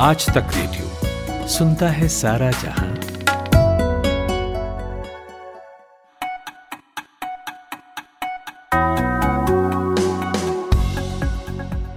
आज तक रेडियो सुनता है सारा जहाँ।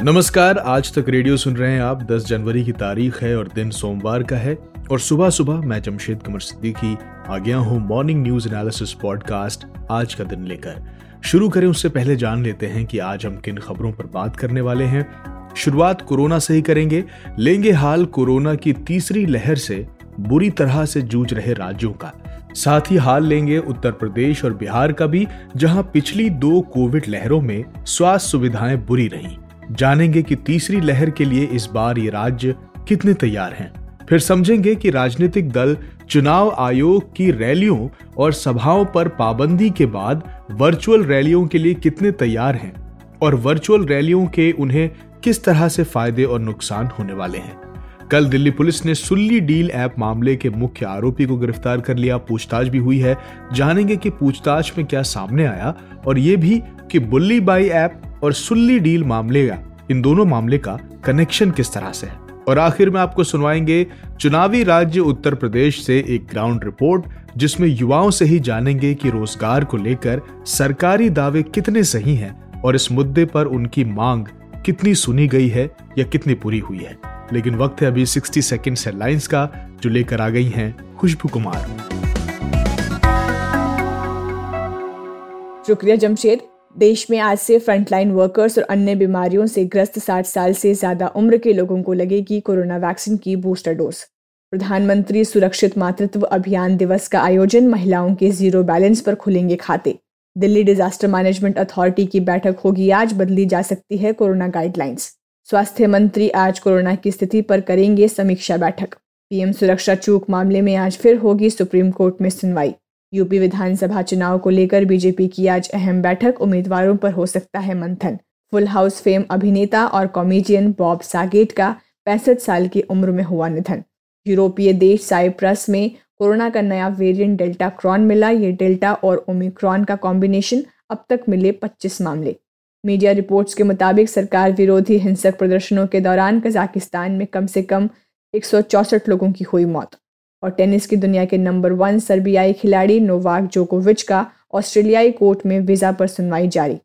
नमस्कार, आज तक रेडियो सुन रहे हैं आप। 10 जनवरी की तारीख है और दिन सोमवार का है और सुबह सुबह मैं जमशेद कमर सिद्दीकी आ गया हूँ मॉर्निंग न्यूज़ एनालिसिस पॉडकास्ट आज का दिन लेकर। शुरू करें, उससे पहले जान लेते हैं कि आज हम किन खबरों पर बात करने वाले हैं। शुरुआत कोरोना से ही करेंगे, लेंगे हाल कोरोना की तीसरी लहर से, बुरी तरह से जूझ रहे राज्यों का। साथ ही हाल लेंगे उत्तर प्रदेश और बिहार का भी, जहाँ पिछली दो कोविड लहरों में स्वास्थ्य सुविधाएँ बुरी रही। जानेंगे कि तीसरी लहर के लिए इस बार ये राज्य कितने तैयार हैं। फिर समझेंगे कि राजनीतिक दल चुनाव आयोग की रैलियों और सभाओं पर पाबंदी के बाद वर्चुअल रैलियों के लिए कितने तैयार हैं और वर्चुअल रैलियों के उन्हें किस तरह से फ़ायदे और नुकसान होने वाले हैं? कल दिल्ली पुलिस ने सुल्ली डील ऐप मामले के मुख्य आरोपी को गिरफ़्तार कर लिया। पूछताछ भी हुई है। जानेंगे कि पूछताछ में क्या सामने आया और ये भी कि बुल्ली बाई ऐप और सुल्ली डील मामले का, इन दोनों मामले का कनेक्शन किस तरह से है? और आखिर में आपको सुनवाएँगे चुनावी राज्य उत्तर प्रदेश से एक ग्राउंड रिपोर्ट, जिसमें युवाओं से ही जानेंगे कि रोज़गार को लेकर सरकारी दावे कितने सही हैं और इस मुद्दे पर उनकी मांग कितनी सुनी गई है या कितनी पूरी हुई है। लेकिन वक्त है अभी 60 सेकेंड हेडलाइंस का, जो लेकर आ गई हैं खुशबू कुमार। शुक्रिया जमशेद। देश में आज से फ्रंटलाइन वर्कर्स और अन्य बीमारियों से ग्रस्त 60 साल से ज़्यादा उम्र के लोगों को लगेगी कोरोना वैक्सीन की बूस्टर डोज। प्रधानमंत्री सुरक्षित मातृत्व अभियान दिवस का आयोजन महिलाओं के ज़ीरो बैलेंस पर खुलेंगे खाते। दिल्ली डिजास्टर मैनेजमेंट अथॉरिटी की बैठक होगी। आज बदली जा सकती है कोरोना गाइडलाइंस स्वास्थ्य मंत्री आज कोरोना की स्थिति पर करेंगे समीक्षा बैठक। पीएम सुरक्षा चूक मामले में आज फिर होगी सुप्रीम कोर्ट में सुनवाई। यूपी विधानसभा चुनाव को लेकर बीजेपी की आज अहम बैठक, उम्मीदवारों पर हो सकता है मंथन। फुल हाउस फेम अभिनेता और कॉमेडियन बॉब सागेट का पैंसठ साल की उम्र में हुआ निधन। यूरोपीय देश साइप्रस में कोरोना का नया वेरिएंट डेल्टा क्रॉन मिला। ये डेल्टा और ओमिक्रॉन का कॉम्बिनेशन अब तक मिले 25 मामले। मीडिया रिपोर्ट्स के मुताबिक सरकार विरोधी हिंसक प्रदर्शनों के दौरान कजाकिस्तान में कम से कम एक सौ चौंसठ लोगों की हुई मौत। और टेनिस की दुनिया के नंबर वन सर्बियाई खिलाड़ी नोवाक जोकोविच का ऑस्ट्रेलियाई कोर्ट में वीज़ा पर सुनवाई जारी।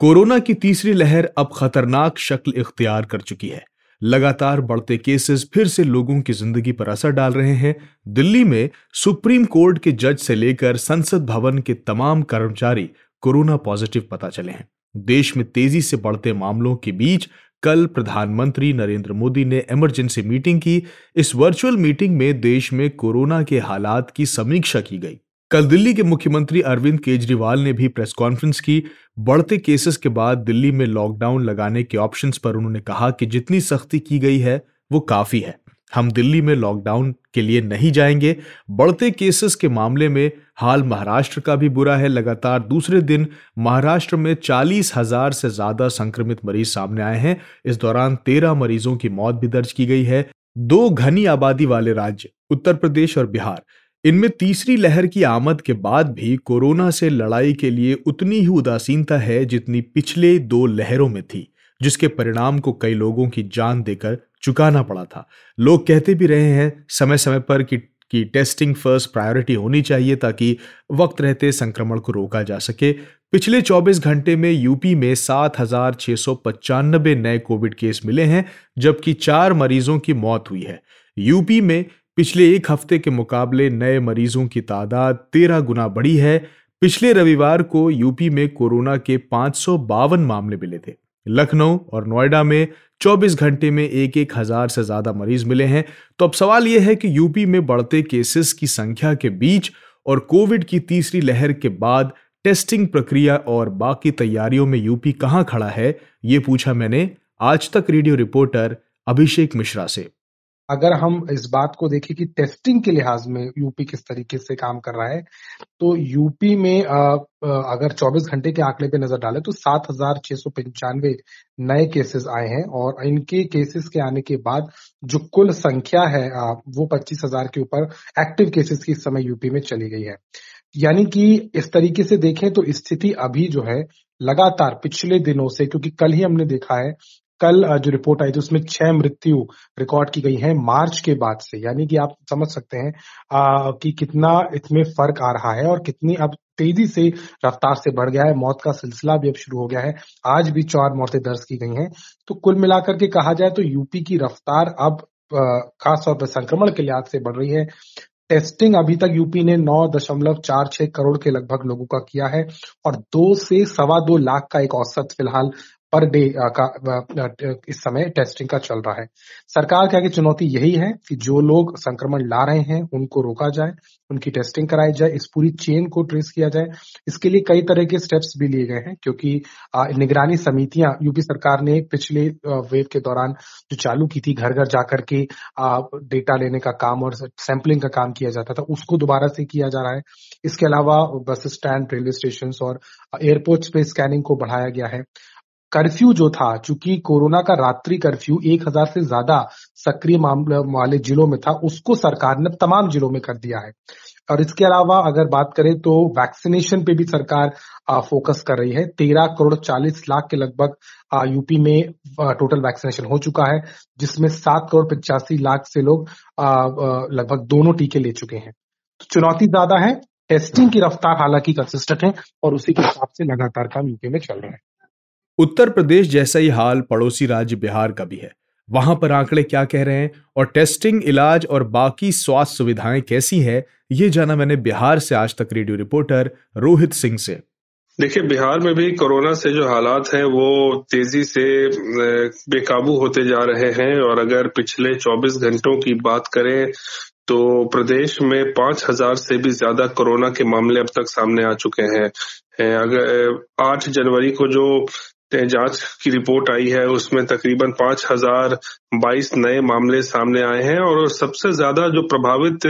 कोरोना की तीसरी लहर अब खतरनाक शक्ल इख्तियार कर चुकी है। लगातार बढ़ते केसेस फिर से लोगों की ज़िंदगी पर असर डाल रहे हैं। दिल्ली में सुप्रीम कोर्ट के जज से लेकर संसद भवन के तमाम कर्मचारी कोरोना पॉजिटिव पता चले हैं। देश में तेज़ी से बढ़ते मामलों के बीच कल प्रधानमंत्री नरेंद्र मोदी ने इमरजेंसी मीटिंग की। इस वर्चुअल मीटिंग में देश में कोरोना के हालात की समीक्षा की गई। कल दिल्ली के मुख्यमंत्री अरविंद केजरीवाल ने भी प्रेस कॉन्फ्रेंस की। बढ़ते केसेस के बाद दिल्ली में लॉकडाउन लगाने के ऑप्शंस पर उन्होंने कहा कि जितनी सख्ती की गई है, वो काफ़ी है। हम दिल्ली में लॉकडाउन के लिए नहीं जाएँगे। बढ़ते केसेस के मामले में हाल महाराष्ट्र का भी बुरा है। लगातार दूसरे दिन महाराष्ट्र में चालीस हज़ार से ज़्यादा संक्रमित मरीज़ सामने आए हैं। इस दौरान तेरह मरीजों की मौत भी दर्ज की गई है। दो घनी आबादी वाले राज्य, उत्तर प्रदेश और बिहार इनमें तीसरी लहर की आमद के बाद भी कोरोना से लड़ाई के लिए उतनी ही उदासीनता है जितनी पिछले दो लहरों में थी, जिसके परिणाम को कई लोगों की जान देकर चुकाना पड़ा था। लोग कहते भी रहे हैं समय समय पर कि कि टेस्टिंग फ़र्स्ट प्रायोरिटी होनी चाहिए ताकि वक्त रहते संक्रमण को रोका जा सके। पिछले 24 घंटे में यूपी में सात नए कोविड केस मिले हैं, जबकि चार मरीजों की मौत हुई है। यूपी में पिछले एक हफ़्ते के मुकाबले नए मरीजों की तादाद तेरह गुना बढ़ी है। पिछले रविवार को यूपी में कोरोना के पाँच मामले मिले थे। लखनऊ और नोएडा में 24 घंटे में एक एक हज़ार से ज़्यादा मरीज़ मिले हैं। तो अब सवाल यह है कि यूपी में बढ़ते केसेस की संख्या के बीच और कोविड की तीसरी लहर के बाद टेस्टिंग प्रक्रिया और बाकी तैयारियों में यूपी कहाँ खड़ा है, ये पूछा मैंने आज तक रेडियो रिपोर्टर अभिषेक मिश्रा से। अगर हम इस बात को देखें कि टेस्टिंग के लिहाज में यूपी किस तरीके से काम कर रहा है तो यूपी में अगर 24 घंटे के आंकड़े पे नज़र डालें तो सात हज़ार छह सौ पंचानवे नए केसेस आए हैं और इनके केसेस के आने के बाद जो कुल संख्या है वो पच्चीस हज़ार के ऊपर एक्टिव केसेस की इस समय यूपी में चली गई है। यानी कि इस तरीके से देखें तो स्थिति अभी जो है लगातार पिछले दिनों से, क्योंकि कल ही हमने देखा है कल जो रिपोर्ट आई थी उसमें छह मृत्यु रिकॉर्ड की गई है मार्च के बाद से। यानी कि आप समझ सकते हैं आ, कि कितना इसमें फ़र्क आ रहा है और कितनी अब तेज़ी से रफ्तार से बढ़ गया है। मौत का सिलसिला भी अब शुरू हो गया है। आज भी चार मौतें दर्ज की गई हैं। तो कुल मिलाकर के कहा जाए तो यूपी की रफ्तार अब खासतौर पर संक्रमण के लिहाज से बढ़ रही है। टेस्टिंग अभी तक यूपी ने नौ दशमलव चार छह करोड़ के लगभग लोगों का किया है और दो से सवा दो लाख का एक औसत फ़िलहाल पर डे का इस समय टेस्टिंग का चल रहा है। सरकार के आगे चुनौती यही है कि जो लोग संक्रमण ला रहे हैं, उनको रोका जाए, उनकी टेस्टिंग कराई जाए, इस पूरी चेन को ट्रेस किया जाए। इसके लिए कई तरह के स्टेप्स भी लिए गए हैं, क्योंकि निगरानी समितियाँ, यूपी सरकार ने पिछले वेव के दौरान जो चालू की थी घर घर जाकर के डेटा लेने का काम और सैंपलिंग का काम किया जाता था, उसको दोबारा से किया जा रहा है। इसके अलावा बस स्टैंड रेलवे स्टेशन और एयरपोर्ट्स पे स्कैनिंग को बढ़ाया गया है। कर्फ्यू जो था, चूँकि कोरोना का रात्रि कर्फ्यू एक हज़ार से ज़्यादा सक्रिय मामले, वाले जिलों में था, उसको सरकार ने तमाम जिलों में कर दिया है। और इसके अलावा अगर बात करें तो वैक्सीनेशन पे भी सरकार फोकस कर रही है। तेरह करोड़ चालीस लाख के लगभग यूपी में टोटल वैक्सीनेशन हो चुका है, जिसमें सात करोड़ पचासी लाख से लोग लगभग दोनों टीके ले चुके हैं। तो चुनौती ज़्यादा है, टेस्टिंग की रफ्तार हालाँकि कंसिस्टेंट है, और उसी के हिसाब से लगातार काम यूपी में चल रहा है। उत्तर प्रदेश जैसा ही हाल पड़ोसी राज्य बिहार का भी है। वहाँ पर आंकड़े क्या कह रहे हैं और टेस्टिंग, इलाज और बाकी स्वास्थ्य सुविधाएँ कैसी है, ये जाना मैंने बिहार से आज तक रेडियो रिपोर्टर रोहित सिंह से। देखिए, बिहार में भी कोरोना से जो हालात हैं, वो तेज़ी से बेकाबू होते जा रहे हैं और अगर पिछले 24 घंटों की बात करें तो प्रदेश में पाँच हज़ार से भी ज़्यादा कोरोना के मामले अब तक सामने आ चुके हैं। अगर आठ जनवरी को जो जाँच की रिपोर्ट आई है। उसमें तकरीबन पाँच हज़ार बाईस नए मामले सामने आए हैं और सबसे ज़्यादा जो प्रभावित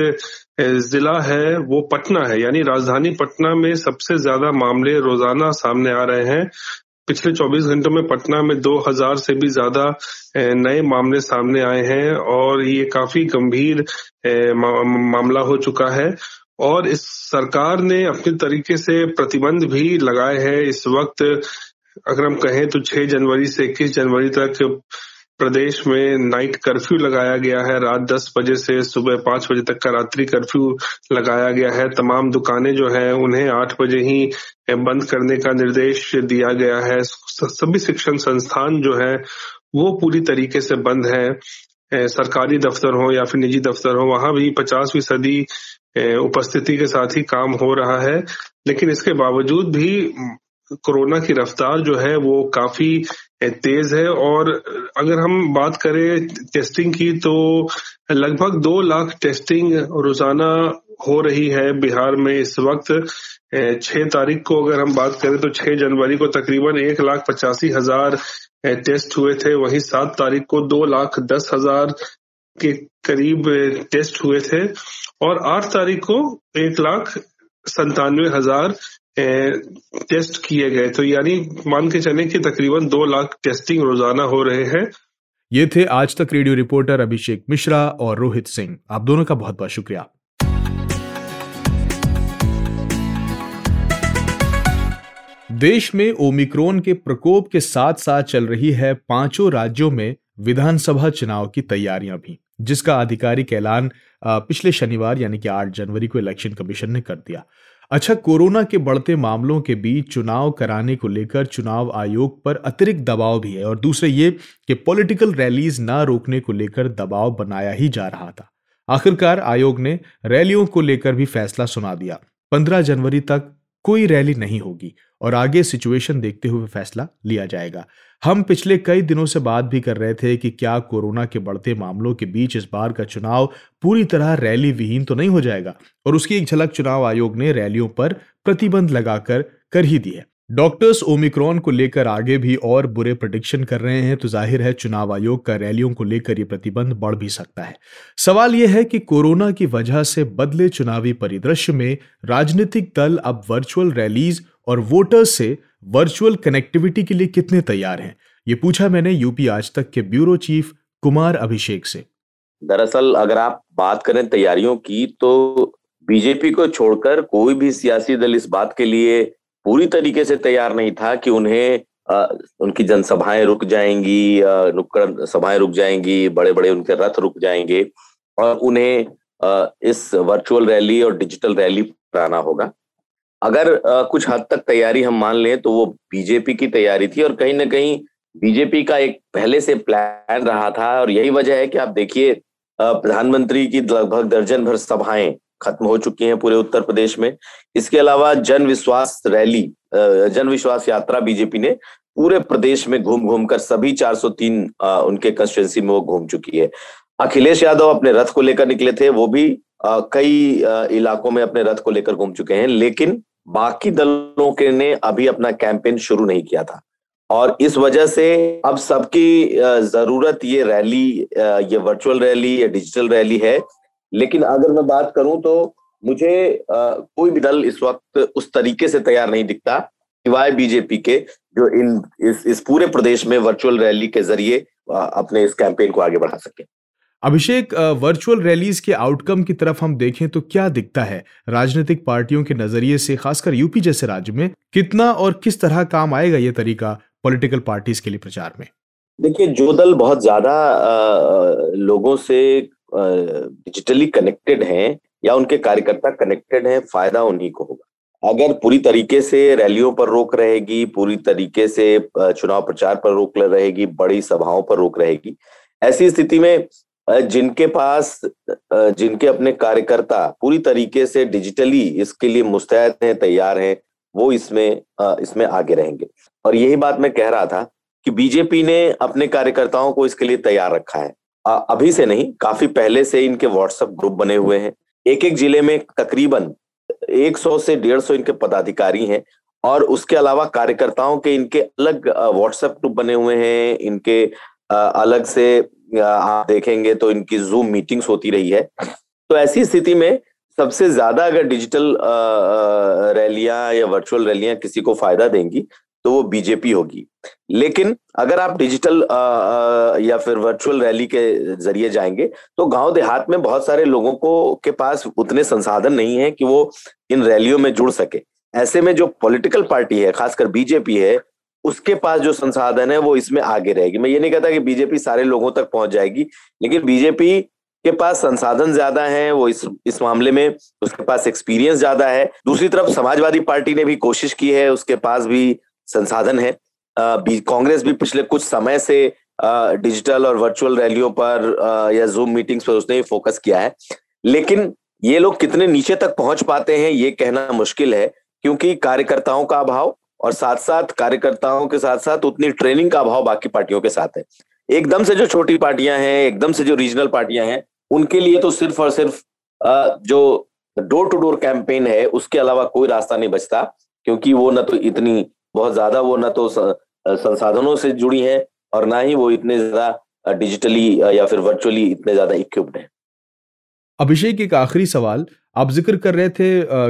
जिला है वो पटना है। यानी राजधानी पटना में सबसे ज़्यादा मामले रोज़ाना सामने आ रहे हैं। पिछले 24 घंटों में पटना में 2000 से भी ज़्यादा नए मामले सामने आए हैं और ये काफ़ी गंभीर मामला हो चुका है। और इस सरकार ने अपने तरीके से प्रतिबंध भी लगाए हैं। इस वक्त अगर हम कहें तो 6 जनवरी से 21 जनवरी तक प्रदेश में नाइट कर्फ्यू लगाया गया है। रात 10 बजे से सुबह 5 बजे तक का रात्रि कर्फ्यू लगाया गया है। तमाम दुकानें जो है, उन्हें 8 बजे ही बंद करने का निर्देश दिया गया है। सभी शिक्षण संस्थान जो है, वो पूरी तरीके से बंद है। सरकारी दफ्तर हो या फिर निजी दफ्तर हो, वहाँ भी पचास फ़ीसदी उपस्थिति के साथ ही काम हो रहा है। लेकिन इसके बावजूद भी कोरोना की रफ्तार जो है वो काफ़ी तेज है और अगर हम बात करें टेस्टिंग की तो लगभग दो लाख टेस्टिंग रोज़ाना हो रही है बिहार में इस वक्त। छह तारीख को अगर हम बात करें तो छह जनवरी को तकरीबन एक लाख पचासी हज़ार टेस्ट हुए थे। वहीं सात तारीख को दो लाख दस हज़ार के करीब टेस्ट हुए थे। और आठ तारीख को एक लाख संतानवे हज़ार टेस्ट किए गए। तो यानी मान के चले कि तकरीबन दो लाख टेस्टिंग रोज़ाना हो रहे हैं। ये थे आज तक रेडियो रिपोर्टर अभिषेक मिश्रा और रोहित सिंह। आप दोनों का बहुत बहुत शुक्रिया। देश में ओमिक्रोन के प्रकोप के साथ साथ चल रही है पाँचों राज्यों में विधानसभा चुनाव की तैयारियाँ भी, जिसका आधिकारिक ऐलान पिछले शनिवार यानी कि 8 जनवरी को इलेक्शन कमीशन ने कर दिया। अच्छा कोरोना के बढ़ते मामलों के बीच चुनाव कराने को लेकर चुनाव आयोग पर अतिरिक्त दबाव भी है और दूसरे ये कि पॉलिटिकल रैलीज ना रोकने को लेकर दबाव बनाया ही जा रहा था। आखिरकार आयोग ने रैलियों को लेकर भी फैसला सुना दिया। 15 जनवरी तक कोई रैली नहीं होगी और आगे सिचुएशन देखते हुए फैसला लिया जाएगा। हम पिछले कई दिनों से बात भी कर रहे थे कि क्या कोरोना के बढ़ते मामलों के बीच इस बार का चुनाव पूरी तरह रैली विहीन तो नहीं हो जाएगा? और उसकी एक झलक चुनाव आयोग ने रैलियों पर प्रतिबंध लगाकर कर ही दी है। डॉक्टर्स ओमिक्रॉन को लेकर आगे भी और बुरे प्रडिक्शन कर रहे हैं तो ज़ाहिर है चुनाव आयोग का रैलियों को लेकर यह प्रतिबंध बढ़ भी सकता है। सवाल यह है कि कोरोना की वजह से बदले चुनावी परिदृश्य में राजनीतिक दल अब वर्चुअल रैलीज और वोटर्स से वर्चुअल कनेक्टिविटी के लिए कितने तैयार हैं? ये पूछा मैंने यूपी आज तक के ब्यूरो चीफ कुमार अभिषेक से। दरअसल अगर आप बात करें तैयारियों की तो बीजेपी को छोड़कर कोई भी सियासी दल इस बात के लिए पूरी तरीके से तैयार नहीं था कि उन्हें आ, उनकी जनसभाएँ रुक जाएँगी नुक्कड़ सभाएँ रुक जाएँगी बड़े बड़े उनके रथ रुक जाएँगे और उन्हें आ, इस वर्चुअल रैली और डिजिटल रैली कराना होगा। अगर आ, कुछ हद तक तैयारी हम मान लें तो वो बीजेपी की तैयारी थी और कहीं ना कहीं बीजेपी का एक पहले से प्लान रहा था और यही वजह है कि आप देखिए प्रधानमंत्री की लगभग दर्जन भर सभाएँ खत्म हो चुकी हैं पूरे उत्तर प्रदेश में। इसके अलावा जन विश्वास रैली जन विश्वास यात्रा बीजेपी ने पूरे प्रदेश में घूम घूम कर सभी 403 उनके कंस्टिट्यूंसी में वो घूम चुकी है। अखिलेश यादव अपने रथ को लेकर निकले थे वो भी कई इलाकों में अपने रथ को लेकर घूम चुके हैं लेकिन बाकी दलों के ने अभी अपना कैंपेन शुरू नहीं किया था। और इस वजह से अब सबकी ज़रूरत ये रैली ये वर्चुअल रैली या डिजिटल रैली है। लेकिन अगर मैं बात करूँ तो मुझे कोई भी दल इस वक्त उस तरीके से तैयार नहीं दिखता सिवाय बीजेपी के जो इन इस, इस पूरे प्रदेश में वर्चुअल रैली के ज़रिए अपने इस कैंपेन को आगे बढ़ा सके। अभिषेक वर्चुअल रैलीज के आउटकम की तरफ़ हम देखें तो क्या दिखता है? राजनीतिक पार्टियों के नज़रिए से, खासकर यूपी जैसे राज्य में, कितना और किस तरह काम आएगा ये तरीका पॉलिटिकल पार्टीज़ के लिए प्रचार में? देखिए, जो दल बहुत ज़्यादा लोगों से डिजिटली कनेक्टेड हैं या उनके कार्यकर्ता कनेक्टेड हैं, फ़ायदा उन्हीं को होगा। अगर पूरी तरीके से रैलियों पर रोक रहेगी, पूरी तरीके से चुनाव प्रचार पर रोक रहेगी, बड़ी सभाओं पर रोक रहेगी, ऐसी स्थिति में जिनके पास जिनके अपने कार्यकर्ता पूरी तरीके से डिजिटली इसके लिए मुस्तैद हैं, तैयार हैं, वो इसमें इसमें आगे रहेंगे। और यही बात मैं कह रहा था कि बीजेपी ने अपने कार्यकर्ताओं को इसके लिए तैयार रखा है। अभी से नहीं, काफ़ी पहले से इनके व्हाट्सएप ग्रुप बने हुए हैं। एक एक ज़िले में तकरीबन 100 से 150 इनके पदाधिकारी हैं और उसके अलावा कार्यकर्ताओं के इनके अलग व्हाट्सएप ग्रुप बने हुए हैं, इनके अलग से आप देखेंगे तो इनकी जूम मीटिंग्स होती रही है। तो ऐसी स्थिति में सबसे ज़्यादा अगर डिजिटल रैलियाँ या वर्चुअल रैलियाँ किसी को फ़ायदा देंगी तो वो बीजेपी होगी। लेकिन अगर आप डिजिटल या फिर वर्चुअल रैली के ज़रिए जाएँगे तो गाँव देहात में बहुत सारे लोगों को, के पास उतने संसाधन नहीं है कि वो इन रैलियों में जुड़ सके। ऐसे में जो पॉलिटिकल पार्टी है, खासकर बीजेपी है उसके पास जो संसाधन है, वो इसमें आगे रहेगी। मैं ये नहीं कहता कि बीजेपी सारे लोगों तक पहुँच जाएगी, लेकिन बीजेपी के पास संसाधन ज़्यादा है, वो इस इस मामले में उसके पास एक्सपीरियंस ज़्यादा है। दूसरी तरफ़ समाजवादी पार्टी ने भी कोशिश की है, उसके पास भी संसाधन है। कांग्रेस भी पिछले कुछ समय से डिजिटल और वर्चुअल रैलियों पर या जूम मीटिंग्स पर उसने फोकस किया है। लेकिन ये लोग कितने नीचे तक पहुँच पाते हैं, ये कहना मुश्किल है, क्योंकि कार्यकर्ताओं का अभाव और साथ साथ कार्यकर्ताओं के साथ साथ उतनी ट्रेनिंग का अभाव बाकी पार्टियों के साथ है। एकदम से जो छोटी पार्टियाँ हैं, एकदम से जो रीजनल पार्टियाँ हैं, उनके लिए तो सिर्फ़ और सिर्फ़ जो डोर टू डोर कैंपेन है, उसके अलावा कोई रास्ता नहीं बचता, क्योंकि वो न तो इतनी, बहुत ज़्यादा वो न तो संसाधनों से जुड़ी है और ना ही वो इतने ज़्यादा डिजिटली या फिर वर्चुअली इतने ज़्यादा इक्विप्ड है। अभिषेक, एक आखिरी सवाल। आप ज़िक्र कर रहे थे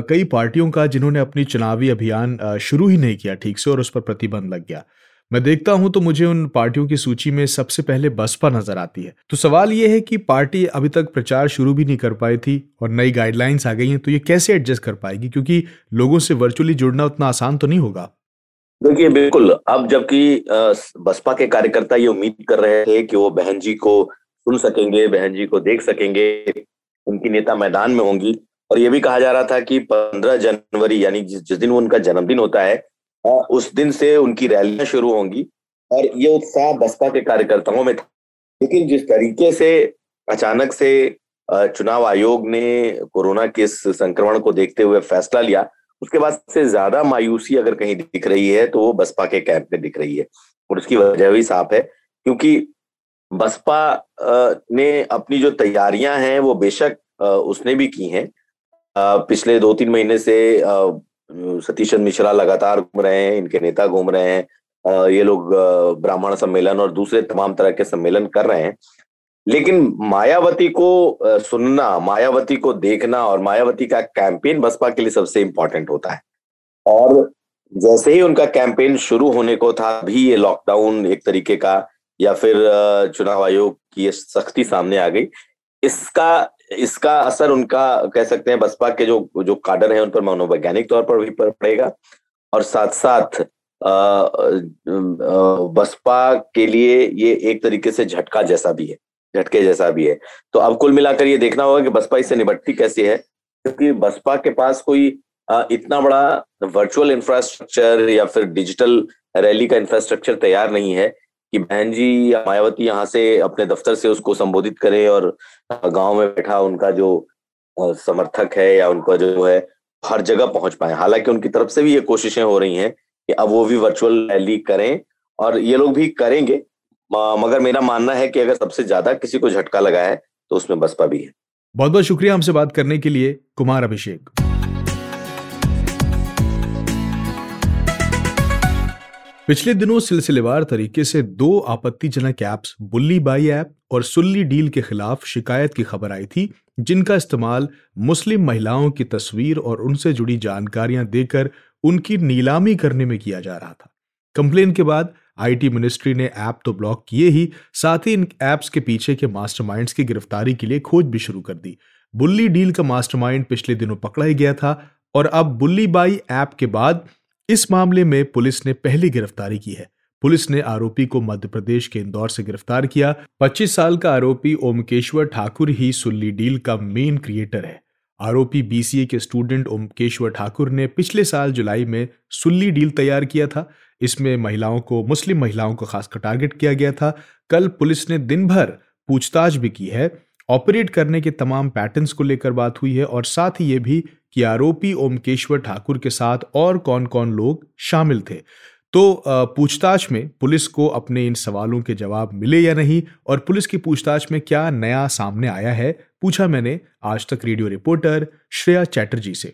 कई पार्टियों का जिन्होंने अपनी चुनावी अभियान शुरू ही नहीं किया ठीक से और उस पर प्रतिबंध लग गया। मैं देखता हूँ तो मुझे उन पार्टियों की सूची में सबसे पहले बसपा नज़र आती है। तो सवाल यह है कि पार्टी अभी तक प्रचार शुरू भी नहीं कर पाई थी और नई गाइडलाइंस आ गई हैं तो ये कैसे एडजस्ट कर पाएगी? क्योंकि लोगों से वर्चुअली जुड़ना उतना आसान तो नहीं होगा। देखिए, बिल्कुल। अब जबकि बसपा के कार्यकर्ता ये उम्मीद कर रहे थे कि वो बहन जी को सुन सकेंगे, बहन जी को देख सकेंगे, उनकी नेता मैदान में होंगी। और ये भी कहा जा रहा था कि पंद्रह जनवरी, यानी जिस दिन उनका जन्मदिन होता है उस दिन से उनकी रैलियाँ शुरू होंगी। और ये उत्साह बसपा के कार्यकर्ताओं में था। लेकिन जिस तरीके से अचानक से चुनाव आयोग ने कोरोना के संक्रमण को देखते हुए फैसला लिया, उसके बाद से ज़्यादा मायूसी अगर कहीं दिख रही है तो वो बसपा के कैंप में दिख रही है। और उसकी वजह भी साफ़ है, क्योंकि बसपा ने अपनी जो तैयारियाँ हैं, वो बेशक उसने भी की हैं पिछले दो तीन महीने से सतीश चंद मिश्रा लगातार घूम रहे हैं, इनके नेता घूम रहे हैं ये लोग ब्राह्मण सम्मेलन और दूसरे तमाम तरह के सम्मेलन कर रहे हैं। लेकिन मायावती को सुनना, मायावती को देखना और मायावती का कैंपेन बसपा के लिए सबसे इंपॉर्टेंट होता है। और जैसे ही उनका कैंपेन शुरू होने को था भी ये लॉकडाउन एक तरीके का या फिर चुनाव आयोग की सख्ती सामने आ गई, इसका इसका असर उनका कह सकते हैं बसपा के जो जो काडर है, उन पर मनोवैज्ञानिक तौर पर भी पड़ेगा। और साथ साथ बसपा के लिए ये एक तरीके से झटका जैसा भी है, झटके जैसा भी है। तो अब कुल मिलाकर ये देखना होगा कि बसपा इससे निपटती कैसे है, क्योंकि बसपा के पास कोई इतना बड़ा वर्चुअल इंफ्रास्ट्रक्चर या फिर डिजिटल रैली का इंफ्रास्ट्रक्चर तैयार नहीं है कि बहन जी मायावती यहाँ से अपने दफ्तर से उसको संबोधित करें और गाँव में बैठा उनका जो समर्थक है या उनका जो है, हर जगह पहुँच पाए। हालाँकि उनकी तरफ़ से भी ये कोशिशें हो रही हैं कि अब वो भी वर्चुअल रैली करें और ये लोग भी करेंगे मगर मेरा मानना है कि अगर सबसे ज़्यादा किसी को झटका लगा है तो उसमें बसपा भी है। बहुत बहुत शुक्रिया हमसे बात करने के लिए। कुमार अभिषेक। पिछले दिनों सिलसिलेवार तरीके से दो आपत्तिजनक ऐप्स बुल्ली बाई ऐप और सुल्ली डील के खिलाफ शिकायत की खबर आई थी, जिनका इस्तेमाल मुस्लिम महिलाओं की तस्वीर और उनसे जुड़ी जानकारियाँ देकर उनकी नीलामी करने में किया जा रहा था। कंप्लेन के बाद आईटी मिनिस्ट्री ने ऐप तो ब्लॉक किए ही, साथ ही इन ऐप्स के पीछे के मास्टरमाइंड्स की गिरफ्तारी के लिए खोज भी शुरू कर दी। बुल्ली डील का मास्टरमाइंड पिछले दिनों पकड़ा ही गया था और अब बुल्ली बाई ऐप के बाद इस मामले में पुलिस ने पहली गिरफ्तारी की है। पुलिस ने आरोपी को मध्य प्रदेश के इंदौर से गिरफ़्तार किया। 25 साल का आरोपी ओमकेश्वर ठाकुर ही सुल्ली डील का मेन क्रिएटर है। आरोपी बीसीए के स्टूडेंट ओमकेश्वर ठाकुर ने पिछले साल जुलाई में सुल्ली डील तैयार किया था। इसमें महिलाओं को, मुस्लिम महिलाओं को खासकर टारगेट किया गया था। कल पुलिस ने दिन भर पूछताछ भी की है। ऑपरेट करने के तमाम पैटर्न्स को लेकर बात हुई है और साथ ही ये भी कि आरोपी ओमकेश्वर ठाकुर के साथ और कौन कौन लोग शामिल थे। तो पूछताछ में पुलिस को अपने इन सवालों के जवाब मिले या नहीं और पुलिस की पूछताछ में क्या नया सामने आया है, पूछा मैंने आज तक रेडियो रिपोर्टर श्रेया चैटर्जी से।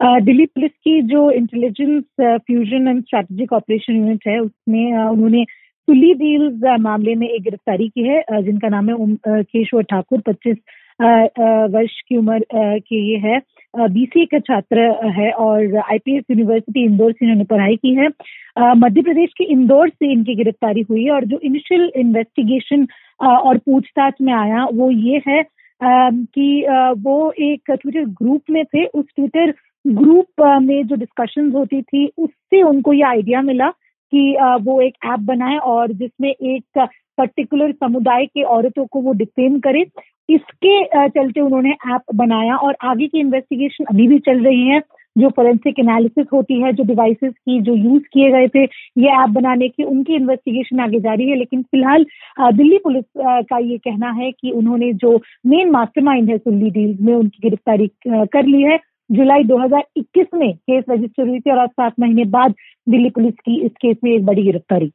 दिल्ली पुलिस की जो intelligence fusion and strategic operation unit है, उसमें उन्होंने सुली डील्स मामले में एक गिरफ्तारी की है जिनका नाम है केशवर ठाकुर, पच्चीस वर्ष की उम्र के ये है। बीसीए का छात्र है और आईपीएस यूनिवर्सिटी इंदौर से इन्होंने पढ़ाई की है। मध्य प्रदेश के इंदौर से इनकी गिरफ्तारी हुई है और जो इनिशियल इन्वेस्टिगेशन और पूछताछ में आया वो ये है कि वो एक ट्विटर ग्रुप में थे। उस ट्विटर ग्रुप में जो डिस्कशन होती थी, उससे उनको ये आइडिया मिला कि वो एक ऐप बनाए और जिसमें एक पर्टिकुलर समुदाय के औरतों को वो डिफेम करे। इसके चलते उन्होंने ऐप बनाया और आगे की इन्वेस्टिगेशन अभी भी चल रही है, जो फोरेंसिक एनालिसिस होती है, जो डिवाइसेस की, जो यूज़ किए गए थे, ये ऐप बनाने की, उनकी इन्वेस्टिगेशन आगे जारी है। लेकिन फ़िलहाल दिल्ली पुलिस का ये कहना है कि उन्होंने जो मेन मास्टरमाइंड है सुल्ली डील में उनकी गिरफ्तारी कर ली है। जुलाई 2021 में केस रजिस्टर हुई थी और आज सात महीने बाद दिल्ली पुलिस की इस केस में एक बड़ी गिरफ्तारी।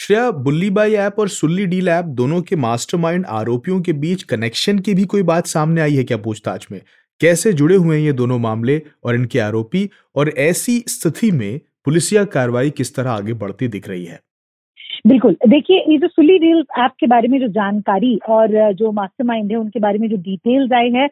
श्रेया, बुल्लीबाई ऐप और सुल्ली डील ऐप दोनों के मास्टरमाइंड आरोपियों के बीच कनेक्शन की भी कोई बात सामने आई है क्या पूछताछ में? कैसे जुड़े हुए हैं ये दोनों मामले और इनके आरोपी? और ऐसी स्थिति में पुलिसिया कार्रवाई किस तरह आगे बढ़ती दिख रही है? बिल्कुल। देखिए, ये जो सुली डील ऐप के बारे में जो जानकारी और जो मास्टरमाइंड है, उनके बारे में जो डिटेल्स आए हैं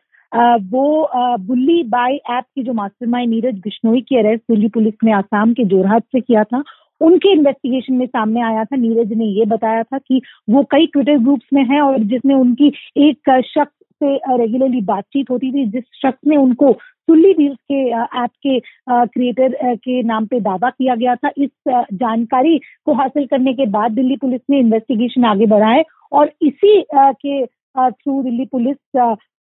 वो बुल्ली बाई ऐप की जो मास्टरमाइंड नीरज बिश्नोई की अरेस्ट दिल्ली पुलिस ने आसाम के जोरहाट से किया था। उनके इन्वेस्टिगेशन में सामने आया था, नीरज ने ये बताया था कि वो कई ट्विटर ग्रुप्स में है और जिसमें उनकी एक शख्स से रेगुलरली बातचीत होती थी, जिस शख्स ने उनको सुल्ली डील्स के ऐप के क्रिएटर के नाम पे दावा किया गया था। इस जानकारी को हासिल करने के बाद दिल्ली पुलिस ने इन्वेस्टिगेशन आगे बढ़ाए और इसी के थ्रू दिल्ली पुलिस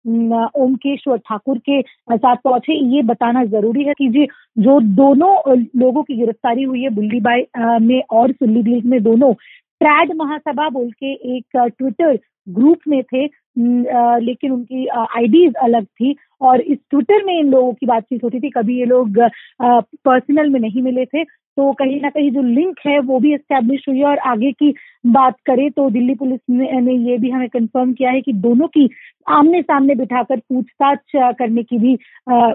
ओमकेश्वर ठाकुर के साथ पहुँचे। ये बताना ज़रूरी है कि जी, जो दोनों लोगों की गिरफ्तारी हुई है बुल्लीबाई में और सुल्ली डील्स में दोनों, ट्रैड महासभा बोल के एक ट्विटर ग्रुप में थे। लेकिन उनकी आईडीज अलग थी और इस ट्विटर में इन लोगों की बातचीत होती थी। कभी ये लोग पर्सनल में नहीं मिले थे तो कहीं ना कहीं जो लिंक है वो भी एस्टेब्लिश हुई है और आगे की बात करें तो दिल्ली पुलिस ने, ये भी हमें कंफर्म किया है कि दोनों की आमने सामने बिठाकर पूछताछ करने की भी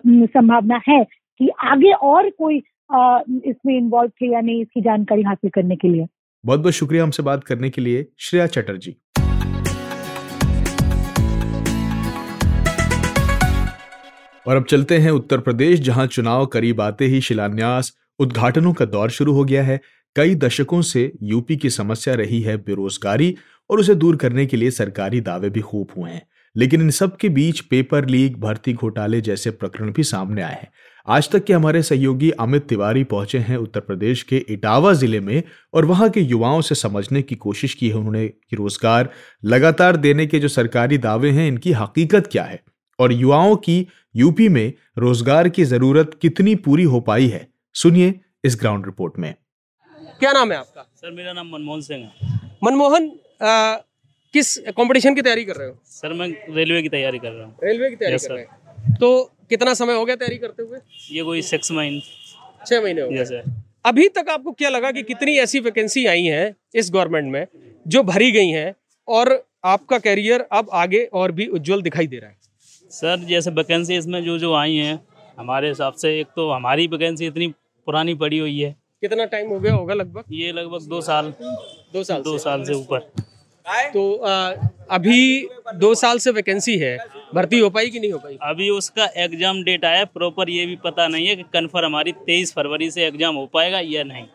संभावना है कि आगे और कोई इसमें इन्वॉल्व थे या नहीं इसकी जानकारी हासिल करने के लिए। बहुत बहुत शुक्रिया हमसे बात करने के लिए। श्रेया चटर्जी। और अब चलते हैं उत्तर प्रदेश, जहाँ चुनाव करीब आते ही शिलान्यास उद्घाटनों का दौर शुरू हो गया है। कई दशकों से यूपी की समस्या रही है बेरोजगारी और उसे दूर करने के लिए सरकारी दावे भी खूब हुए हैं। लेकिन इन सब के बीच पेपर लीक, भर्ती घोटाले जैसे प्रकरण भी सामने आए हैं। आज तक के हमारे सहयोगी अमित तिवारी पहुँचे हैं उत्तर प्रदेश के इटावा ज़िले में और वहाँ के युवाओं से समझने की कोशिश की है उन्होंने कि रोज़गार लगातार देने के जो सरकारी दावे हैं, इनकी हकीकत क्या है? और युवाओं की यूपी में रोज़गार की ज़रूरत कितनी पूरी हो पाई है? सुनिए इस ग्राउंड रिपोर्ट में। क्या नाम है आपका? सर मेरा नाम मनमोहन सिंह है। मनमोहन आ, किस कंपटीशन की तैयारी कर रहे हो? सर मैं रेलवे की तैयारी कर रहा हूँ। रेलवे की तैयारी कर रहे हैं। तो कितना समय हो गया तैयारी करते हुए? ये कोई सिक्स मंथ छह महीने हो गए। सर अभी तक आपको क्या लगा कि कितनी ऐसी वैकेंसी आई हैं इस गवर्नमेंट में जो भरी गई हैं और आपका कैरियर अब आगे और भी उज्जवल दिखाई दे रहा है? सर जैसे वैकेंसी इसमें जो जो आई हैं हमारे हिसाब से एक तो हमारी वैकेंसी इतनी पुरानी पड़ी हुई है। कितना टाइम हो गया होगा लगभग? ये लगभग दो साल। दो साल दो साल से ऊपर। तो आ, अभी दो साल से वैकेंसी है। भर्ती हो पाई कि नहीं हो पाई? अभी उसका एग्ज़ाम डेट आया प्रॉपर ये भी पता नहीं है कि कन्फर्म हमारी तेईस फरवरी से एग्ज़ाम हो पाएगा या नहीं।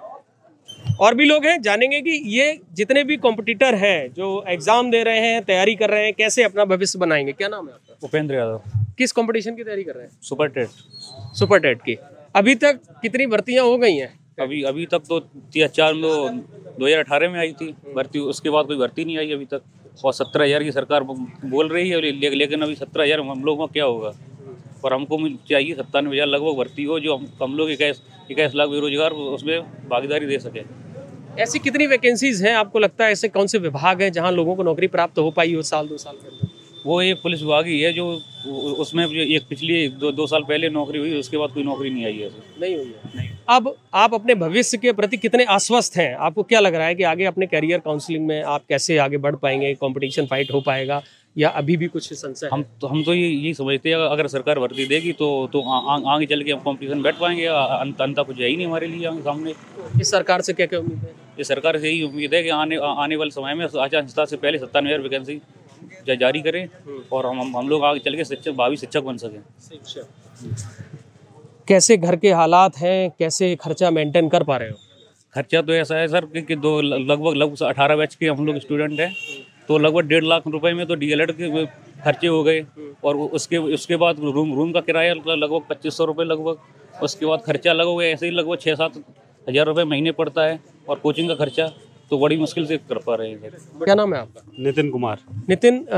और भी लोग हैं जानेंगे कि ये जितने भी कॉम्पिटिटर हैं जो एग्ज़ाम दे रहे हैं तैयारी कर रहे हैं कैसे अपना भविष्य बनाएँगे? क्या नाम है उपेंद्र यादव। किस कंपटीशन की तैयारी कर रहे हैं? Super TET. सुपर टेट की। अभी तक कितनी भर्तियाँ हो गई हैं? अभी अभी तक तो चार दो दो हज़ार अठारह में आई थी भर्ती। उसके बाद कोई भर्ती नहीं आई अभी तक। और सत्रह हज़ार की सरकार बोल रही है ले, लेकिन अभी सत्रह हज़ार हम लोगों का क्या होगा? और हमको मिल- चाहिए सत्तानवे हज़ार लगभग भर्ती हो जो हम हम लोग इक्कीस इक्कीस लाख बेरोजगार उसमें भागीदारी दे सके। ऐसी कितनी वैकेंसीज हैं? आपको लगता है ऐसे कौन से विभाग हैं जहाँ लोगों को नौकरी प्राप्त हो पाई हो साल दो साल के अंदर? वो एक पुलिस विभाग ही है जो उसमें जो एक पिछली दो दो साल पहले नौकरी हुई उसके बाद कोई नौकरी नहीं आई है नहीं हुई है। नहीं। अब आप अपने भविष्य के प्रति कितने आश्वस्त हैं? आपको क्या लग रहा है कि आगे अपने करियर काउंसलिंग में आप कैसे आगे बढ़ पाएँगे? कंपटीशन फाइट हो पाएगा? या अभी भी कुछ संशय हम तो हम तो ये यही समझते हैं अगर सरकार भर्ती देगी तो तो आ, आ, आगे चल के हम कॉम्पिटिशन बैठ पाएँगे। अंत अंत कुछ है ही नहीं हमारे लिए आगे सामने। इस सरकार से क्या क्या उम्मीद है? ये सरकार से यही उम्मीद है कि आने आने वाले समय में आचार संहिता से पहले सत्तानवे हज़ार वैकेंसी जारी करें और हम हम- हम लोग आगे चल के शिक्षक भावी शिक्षक बन सकें। कैसे घर के हालात हैं? कैसे खर्चा मेंटेन कर पा रहे हो? खर्चा तो ऐसा है सर कि, कि दो लगभग लगभग अठारह बैच के हम लोग स्टूडेंट हैं। तो लगभग डेढ़ लाख रुपए में तो डीएलएड के खर्चे हो गए और उसके उसके बाद रूम रूम का किराया लगभग पच्चीस सौ रुपये लगभग। उसके बाद खर्चा लगभग ऐसे ही लगभग छः सात हज़ार रुपये महीने पड़ता है और कोचिंग का खर्चा। तो बड़ी मुश्किल से कर पा रहे हैं क्या नाम है आपका? नितिन कुमार। नितिन अ,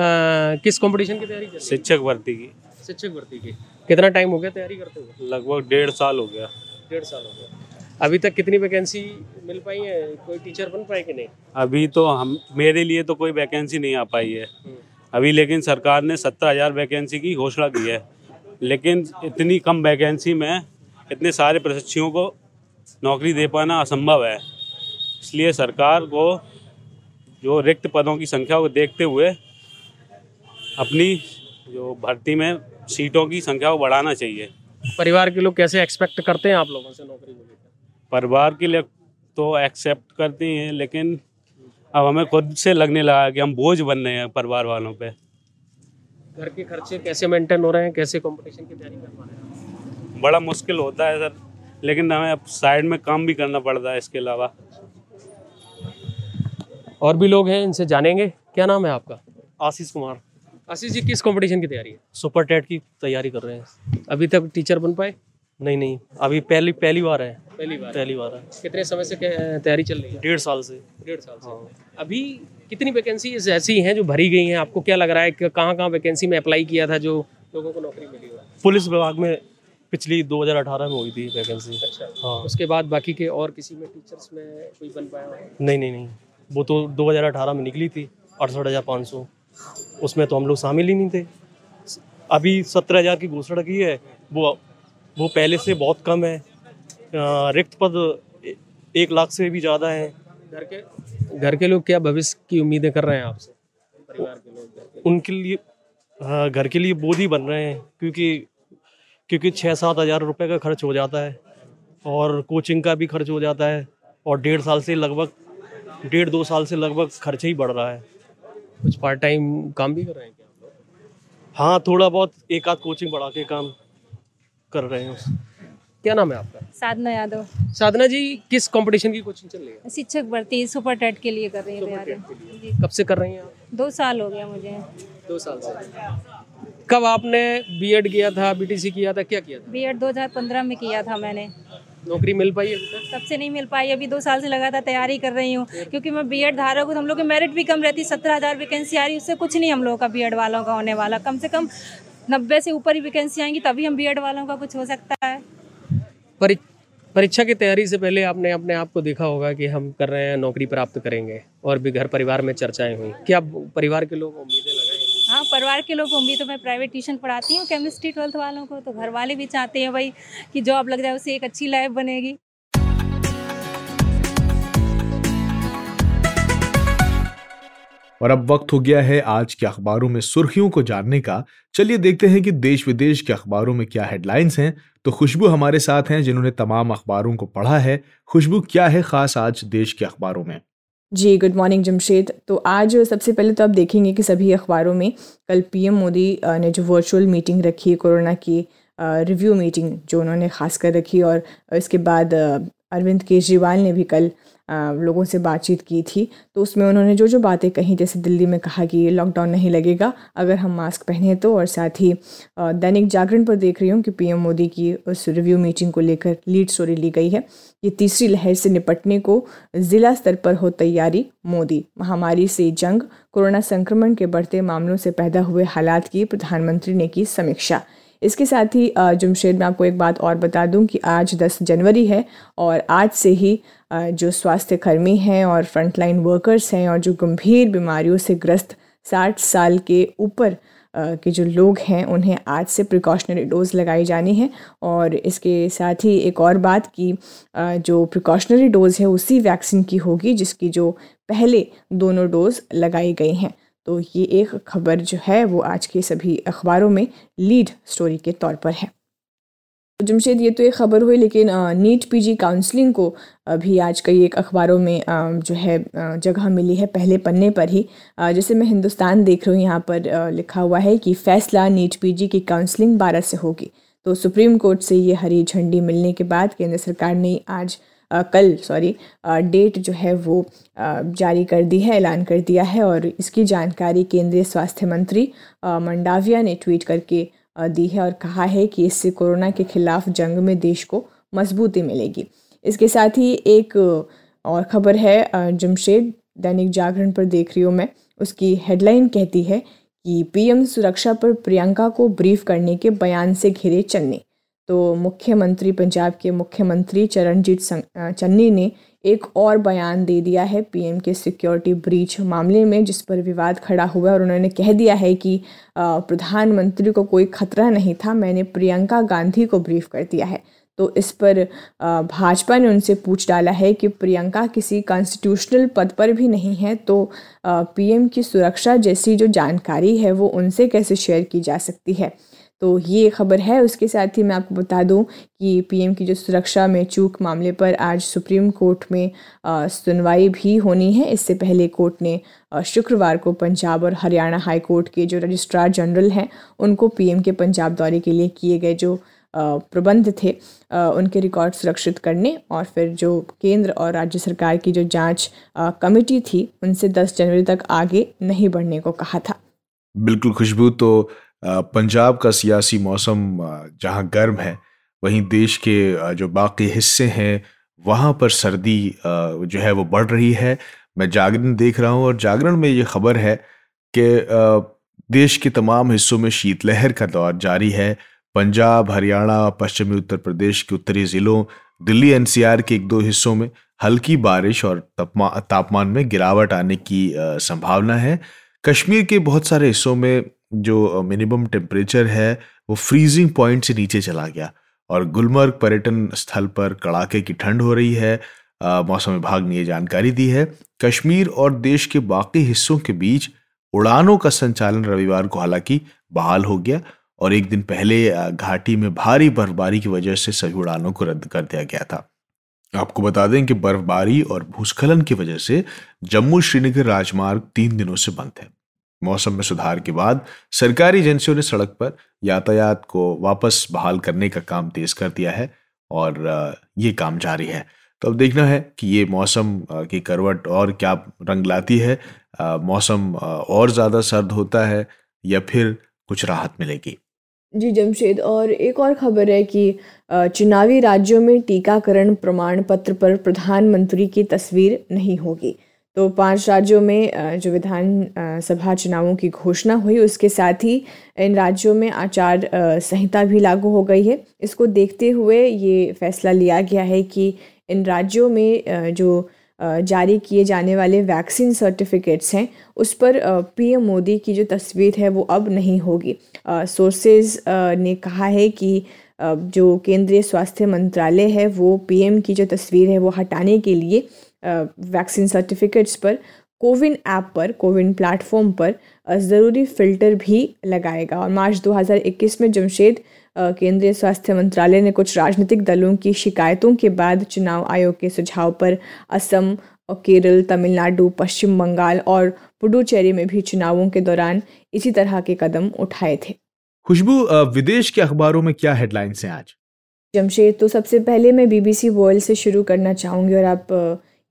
किस कंपटीशन की तैयारी कर शिक्षक भर्ती की। शिक्षक भर्ती की। कितना टाइम हो गया तैयारी करते हुए? लगभग डेढ़ साल हो गया। डेढ़ साल हो गया। अभी तक कितनी वैकेंसी मिल पाई है? कोई टीचर बन पाए कि नहीं? अभी तो हम मेरे लिए तो कोई वैकेंसी नहीं आ पाई है। अभी लेकिन सरकार ने सत्तर हज़ार वैकेंसी की घोषणा की है। लेकिन इतनी कम वैकेंसी में इतने सारे प्रशिक्षुओं को नौकरी दे पाना असंभव है। इसलिए सरकार को जो रिक्त पदों की संख्या को देखते हुए अपनी जो भर्ती में सीटों की संख्या को बढ़ाना चाहिए। परिवार के लोग कैसे एक्सपेक्ट करते हैं आप लोगों से नौकरी को लेकर? परिवार के लिए तो एक्सेप्ट करते हैं लेकिन अब हमें खुद से लगने लगा कि हम बोझ बन रहे हैं परिवार वालों पे। घर के खर्चे कैसे मेंटेन हो रहे हैं कैसे कंपटीशन की तैयारी कर पा रहे हैं? बड़ा मुश्किल होता है सर लेकिन हमें अब साइड में काम भी करना पड़ता है इसके अलावा। और भी लोग हैं इनसे जानेंगे। क्या नाम है आपका? आशीष कुमार। आशीष जी किस कंपटीशन की तैयारी है? सुपर टेट की तैयारी कर रहे हैं। अभी तक टीचर बन पाए? नहीं नहीं। अभी पहली पहली बार है। पहली बार पहली बार है। कितने समय से तैयारी चल रही है? डेढ़ साल से। डेढ़ साल से। अभी कितनी वैकेंसी ऐसी हैं जो भरी गई हैं? आपको क्या लग रहा है कि कहाँ कहाँ वैकेंसी में अप्लाई किया था जो लोगों को नौकरी मिली हो पुलिस विभाग में पिछली 2018 में हुई थी वैकेंसी अच्छा। हाँ। उसके बाद बाकी के और किसी में टीचर्स में कोई बन पाया नहीं नहीं नहीं। वो तो 2018 में निकली थी अड़सठ हज़ार पाँच सौ। उसमें तो हम लोग शामिल ही नहीं थे। अभी सत्रह हज़ार की घोषणा की है वो वो पहले से बहुत कम है। रिक्त पद एक लाख से भी ज़्यादा है। घर के घर के लोग क्या भविष्य की उम्मीदें कर रहे हैं आपसे? परिवार के लोग उनके लिए हाँ, घर के लिए बोझ ही बन रहे हैं क्योंकि क्योंकि छः सात हज़ार रुपये का खर्च हो जाता है और कोचिंग का भी खर्च हो जाता है और डेढ़ साल से लगभग डेढ़ दो साल से लगभग खर्चा ही बढ़ रहा है। कुछ पार्ट टाइम काम भी कर रहे हैं क्या? हाँ थोड़ा बहुत एक आध कोचिंग बढ़ा के काम कर रहे हैं। क्या नाम है आपका? साधना यादव। साधना जी किस कंपटीशन की कोचिंग चल रही है? शिक्षक भर्ती सुपर टेट के लिए कर रही है तैयारी। कब से कर रही हैं आप? दो साल हो गया मुझे। दो साल से। कब आपने बीएड किया था बीटीसी किया था क्या किया था? बी एड 2015 में किया था मैंने। नौकरी मिल पाई अभी तक? तब से नहीं मिल पाई। अभी दो साल से लगातार तैयारी कर रही हूँ क्योंकि मैं बी एड धारक हूँ तो हम लोग की मेरिट भी कम रहती। है सत्रह हज़ार वैकेंसी आ रही उससे कुछ नहीं हम लोगों का बी एड वालों का होने वाला। कम से कम नब्बे से ऊपर ही वैकेंसी आएँगी तभी हम बी एड वालों का कुछ हो सकता है। परीक्षा की तैयारी से पहले आपने अपने आप को देखा होगा कि हम कर रहे हैं नौकरी प्राप्त करेंगे और भी घर परिवार में चर्चाएँ हुई। क्या परिवार के लोग उम्मीद परिवार के लोग उम्मीद तो मैं प्राइवेट ट्यूशन पढ़ाती हूँ केमिस्ट्री ट्वेल्थ वालों को तो घर वाले भी चाहते हैं भाई कि जॉब लग जाए उससे एक अच्छी लाइफ बनेगी। और अब वक्त हो गया है आज के अखबारों में सुर्खियों को जानने का। चलिए देखते हैं कि देश विदेश के अखबारों में क्या हेडलाइंस हैं। तो खुशबू हमारे साथ हैं, जिन्होंने तमाम अखबारों को पढ़ा है। खुशबू, क्या है खास आज देश के अखबारों में? जी गुड मॉर्निंग जमशेद तो आज सबसे पहले तो आप देखेंगे कि सभी अखबारों में कल पीएम मोदी ने जो वर्चुअल मीटिंग रखी है कोरोना की रिव्यू मीटिंग जो उन्होंने खास कर रखी और इसके बाद अरविंद केजरीवाल ने भी कल लोगों से बातचीत की थी तो उसमें उन्होंने जो जो बातें कही, जैसे दिल्ली में कहा कि लॉकडाउन नहीं लगेगा, अगर हम मास्क पहने तो और साथ ही दैनिक जागरण पर देख रही हूँ कि पीएम मोदी की उस रिव्यू मीटिंग को लेकर लीड स्टोरी ली गई है। ये तीसरी लहर से निपटने को ज़िला स्तर पर हो तैयारी मोदी। महामारी से जंग, कोरोना संक्रमण के बढ़ते मामलों से पैदा हुए हालात की प्रधानमंत्री ने की समीक्षा। इसके साथ ही जमशेद, में आपको एक बात और बता दूँ कि आज 10 जनवरी है और आज से ही जो स्वास्थ्य कर्मी हैं और फ्रंटलाइन वर्कर्स हैं और जो गंभीर बीमारियों से ग्रस्त 60 साल के ऊपर के जो लोग हैं, उन्हें आज से प्रिकॉशनरी डोज लगाई जानी है। और इसके साथ ही एक और बात कि जो प्रिकॉशनरी डोज है, उसी वैक्सीन की होगी जिसकी जो पहले दोनों डोज लगाई गई हैं। तो ये एक खबर जो है, वो आज के सभी अखबारों में लीड स्टोरी के तौर पर है। तो जमशेद, ये तो एक ख़बर हुई, लेकिन नीट पीजी काउंसलिंग को अभी आज कई एक अखबारों में जो है जगह मिली है पहले पन्ने पर ही। जैसे मैं हिंदुस्तान देख रही हूँ, यहाँ पर लिखा हुआ है कि फैसला नीट पीजी की काउंसलिंग बारह से होगी। तो सुप्रीम कोर्ट से ये हरी झंडी मिलने के बाद केंद्र सरकार ने आज कल सॉरी डेट जो है वो जारी कर दी है, ऐलान कर दिया है और इसकी जानकारी केंद्रीय स्वास्थ्य मंत्री मंडाविया ने ट्वीट करके दी है और कहा है कि इससे कोरोना के खिलाफ जंग में देश को मजबूती मिलेगी। इसके साथ ही एक और ख़बर है जमशेद, दैनिक जागरण पर देख रही हूँ मैं, उसकी हेडलाइन कहती है कि पीएम सुरक्षा पर प्रियंका को ब्रीफ करने के बयान से घिरे चन्नी। तो मुख्यमंत्री, पंजाब के मुख्यमंत्री चरणजीत चन्नी ने एक और बयान दे दिया है पीएम के सिक्योरिटी ब्रीच मामले में, जिस पर विवाद खड़ा हुआ और उन्होंने कह दिया है कि प्रधानमंत्री को कोई खतरा नहीं था, मैंने प्रियंका गांधी को ब्रीफ कर दिया है। तो इस पर भाजपा ने उनसे पूछ डाला है कि प्रियंका किसी कॉन्स्टिट्यूशनल पद पर भी नहीं है तो पीएम की सुरक्षा जैसी जो जानकारी है वो उनसे कैसे शेयर की जा सकती है? तो ये खबर है, उसके साथ ही मैं आपको बता दूँ कि पीएम की जो सुरक्षा में चूक मामले पर आज सुप्रीम कोर्ट में सुनवाई भी होनी है। इससे पहले कोर्ट ने शुक्रवार को पंजाब और हरियाणा हाई कोर्ट के जो रजिस्ट्रार जनरल हैं, उनको पीएम के पंजाब दौरे के लिए किए गए जो प्रबंध थे उनके रिकॉर्ड सुरक्षित करने और फिर जो केंद्र और राज्य सरकार की जो जाँच कमेटी थी, उनसे 10 जनवरी तक आगे नहीं बढ़ने को कहा था। बिल्कुल खुशबू तो पंजाब का सियासी मौसम जहाँ गर्म है, वहीं देश के जो बाकी हिस्से हैं, वहाँ पर सर्दी जो है वो बढ़ रही है। मैं जागरण देख रहा हूँ और जागरण में ये खबर है कि देश के तमाम हिस्सों में शीतलहर का दौर जारी है। पंजाब, हरियाणा, पश्चिमी उत्तर प्रदेश के उत्तरी ज़िलों, दिल्ली, एनसीआर के एक दो हिस्सों में हल्की बारिश और तापमान में गिरावट आने की संभावना है। कश्मीर के बहुत सारे हिस्सों में जो मिनिमम टेम्परेचर है, वो फ्रीजिंग पॉइंट से नीचे चला गया। और गुलमर्ग पर्यटन स्थल पर कड़ाके की ठंड हो रही है मौसम विभाग ने ये जानकारी दी है। कश्मीर और देश के बाकी हिस्सों के बीच उड़ानों का संचालन रविवार को हालाँकि बहाल हो गया और एक दिन पहले घाटी में भारी बर्फबारी की वजह से सभी उड़ानों को रद्द कर दिया गया था। आपको बता दें कि बर्फबारी और भूस्खलन की वजह से जम्मू श्रीनगर राजमार्ग तीन दिनों से बंद है। मौसम में सुधार के बाद सरकारी एजेंसियों ने सड़क पर यातायात को वापस बहाल करने का काम तेज कर दिया है और ये काम जारी है। तो अब देखना है कि ये मौसम की करवट और क्या रंग लाती है। मौसम और ज़्यादा सर्द होता है या फिर कुछ राहत मिलेगी? जी, जमशेद, और एक और खबर है कि चुनावी राज्यों में टीकाकरण प्रमाण पत्र पर प्रधानमंत्री की तस्वीर नहीं होगी। तो पाँच राज्यों में जो विधान सभा चुनावों की घोषणा हुई, उसके साथ ही इन राज्यों में आचार संहिता भी लागू हो गई है। इसको देखते हुए ये फैसला लिया गया है कि इन राज्यों में जो जारी किए जाने वाले वैक्सीन सर्टिफिकेट्स हैं, उस पर पीएम मोदी की जो तस्वीर है, वो अब नहीं होगी। सोर्सेज ने कहा है कि जो केंद्रीय स्वास्थ्य मंत्रालय है, वो पीएम की जो तस्वीर है, वो हटाने के लिए वैक्सीन सर्टिफिकेट्स पर कोविन ऐप पर कोविन प्लेटफॉर्म पर ज़रूरी फ़िल्टर भी लगाएगा। और मार्च 2021 में जमशेद केंद्रीय स्वास्थ्य मंत्रालय ने कुछ राजनीतिक दलों की शिकायतों के बाद चुनाव आयोग के सुझाव पर असम और केरल तमिलनाडु पश्चिम बंगाल और पुडुचेरी में भी चुनावों के दौरान इसी तरह के कदम उठाए थे। खुशबू विदेश के अखबारों में क्या हेडलाइंस हैं आज? जमशेद तो सबसे पहले मैं बीबीसी वर्ल्ड से शुरू करना चाहूँगी और आप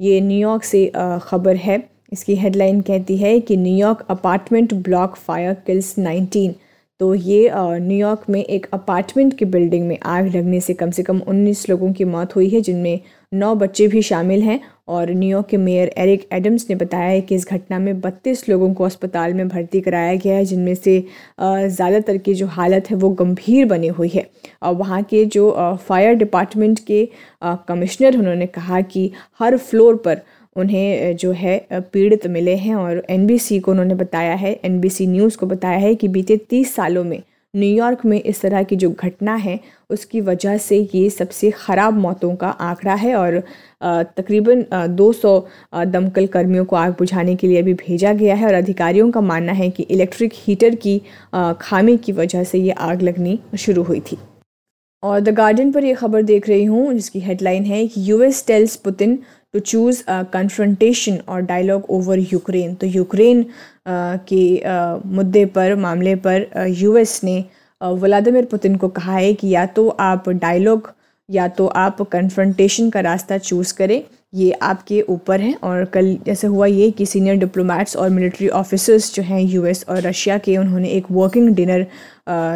ये न्यूयॉर्क से ख़बर है। इसकी हेडलाइन कहती है कि new york apartment block fire kills 19 तो ये न्यूयॉर्क में एक अपार्टमेंट की बिल्डिंग में आग लगने से कम से कम 19 लोगों की मौत हुई है, जिनमें नौ बच्चे भी शामिल हैं और न्यूयॉर्क के मेयर एरिक एडम्स ने बताया है कि इस घटना में 32 लोगों को अस्पताल में भर्ती कराया गया है, जिनमें से ज़्यादातर की जो हालत है वो गंभीर बनी हुई है। और वहाँ के जो फायर डिपार्टमेंट के कमिश्नर उन्होंने कहा कि हर फ्लोर पर उन्हें जो है पीड़ित मिले हैं और एनबीसी को उन्होंने बताया है, एनबीसी न्यूज़ को बताया है कि बीते तीस सालों में न्यूयॉर्क में इस तरह की जो घटना है, उसकी वजह से ये सबसे ख़राब मौतों का आंकड़ा है और तकरीबन 200 दमकल कर्मियों को आग बुझाने के लिए भी भेजा गया है और अधिकारियों का मानना है कि इलेक्ट्रिक हीटर की खामी की वजह से ये आग लगनी शुरू हुई थी। और द गार्डन पर यह खबर देख रही हूँ, जिसकी हेडलाइन है कि US tells Putin to choose confrontation or dialogue over Ukraine तो यूक्रेन के मुद्दे पर, मामले पर यूएस ने व्लादिमिर पुतिन को कहा है कि या तो आप डायलॉग या तो आप कन्फ्रंटेशन का रास्ता चूज़ करें। ये आपके ऊपर हैं और कल जैसे हुआ ये कि सीनियर डिप्लोमेट्स और मिलिट्री ऑफिसर्स जो हैं यूएस और रशिया के, उन्होंने एक वर्किंग डिनर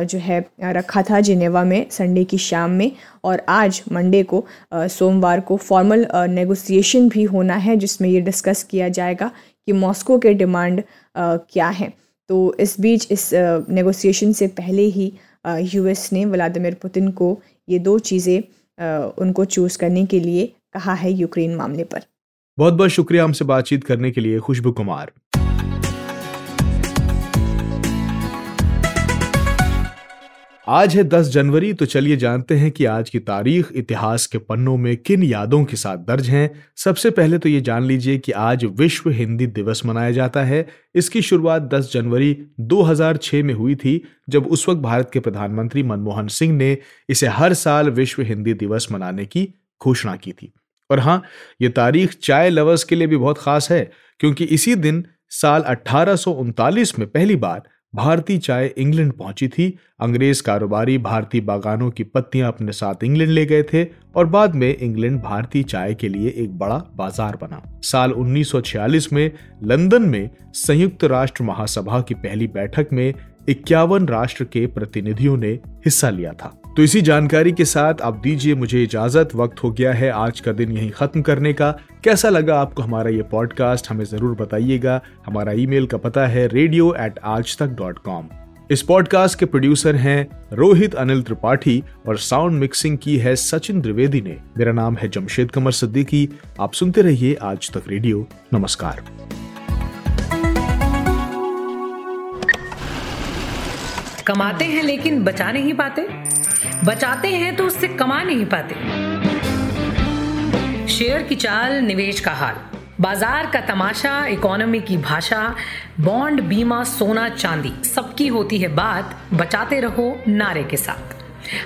जो है, रखा था जिनेवा में संडे की शाम में और आज मंडे को सोमवार को फॉर्मल नेगोशिएशन भी होना है जिसमें ये डिस्कस किया जाएगा कि मॉस्को के डिमांड क्या हैं। तो इस बीच इस नेगोशिएशन से पहले ही यूएस ने व्लादिमिर पुतिन को ये दो चीज़ें उनको चूज़ करने के लिए कहा है यूक्रेन मामले पर। बहुत बहुत शुक्रिया हमसे बातचीत करने के लिए, खुशबू कुमार। आज है 10 जनवरी तो चलिए जानते हैं कि आज की तारीख इतिहास के पन्नों में किन यादों के साथ दर्ज हैं। सबसे पहले तो ये जान लीजिए कि आज विश्व हिंदी दिवस मनाया जाता है। इसकी शुरुआत 10 जनवरी 2006 में हुई थी, जब उस वक्त भारत के प्रधानमंत्री मनमोहन सिंह ने इसे हर साल विश्व हिंदी दिवस मनाने की घोषणा की थी। और हाँ ये तारीख चाय लवर्स के लिए भी बहुत खास है, क्योंकि इसी दिन साल अठारह में पहली बार भारतीय चाय इंग्लैंड पहुँची थी। अंग्रेज़ कारोबारी भारतीय बागानों की पत्तियाँ अपने साथ इंग्लैंड ले गए थे और बाद में इंग्लैंड भारतीय चाय के लिए एक बड़ा बाज़ार बना। साल 1946 में लंदन में संयुक्त राष्ट्र महासभा की पहली बैठक में इक्यावन राष्ट्र के प्रतिनिधियों ने हिस्सा लिया था। तो इसी जानकारी के साथ आप दीजिए मुझे इजाज़त। वक्त हो गया है आज का दिन यहीं खत्म करने का। कैसा लगा आपको हमारा ये पॉडकास्ट हमें ज़रूर बताइएगा। हमारा ईमेल का पता है radio at Aaj Tak dot com इस पॉडकास्ट के प्रोड्यूसर हैं रोहित अनिल त्रिपाठी और साउंड मिक्सिंग की है सचिन द्विवेदी ने। मेरा नाम है जमशेद कमर सिद्दीकी। आप सुनते रहिए आज तक रेडियो नमस्कार। कमाते हैं लेकिन बचा नहीं पाते? बचाते हैं तो उससे कमा नहीं पाते। शेयर की चाल, निवेश का हाल। बाज़ार का तमाशा, इकोनॉमी की भाषा, बॉन्ड, बीमा, सोना, चांदी, सबकी होती है बात। बचाते रहो नारे के साथ।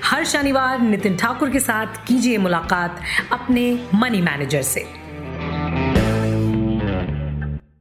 हर शनिवार नितिन ठाकुर के साथ कीजिए मुलाकात अपने मनी मैनेजर से।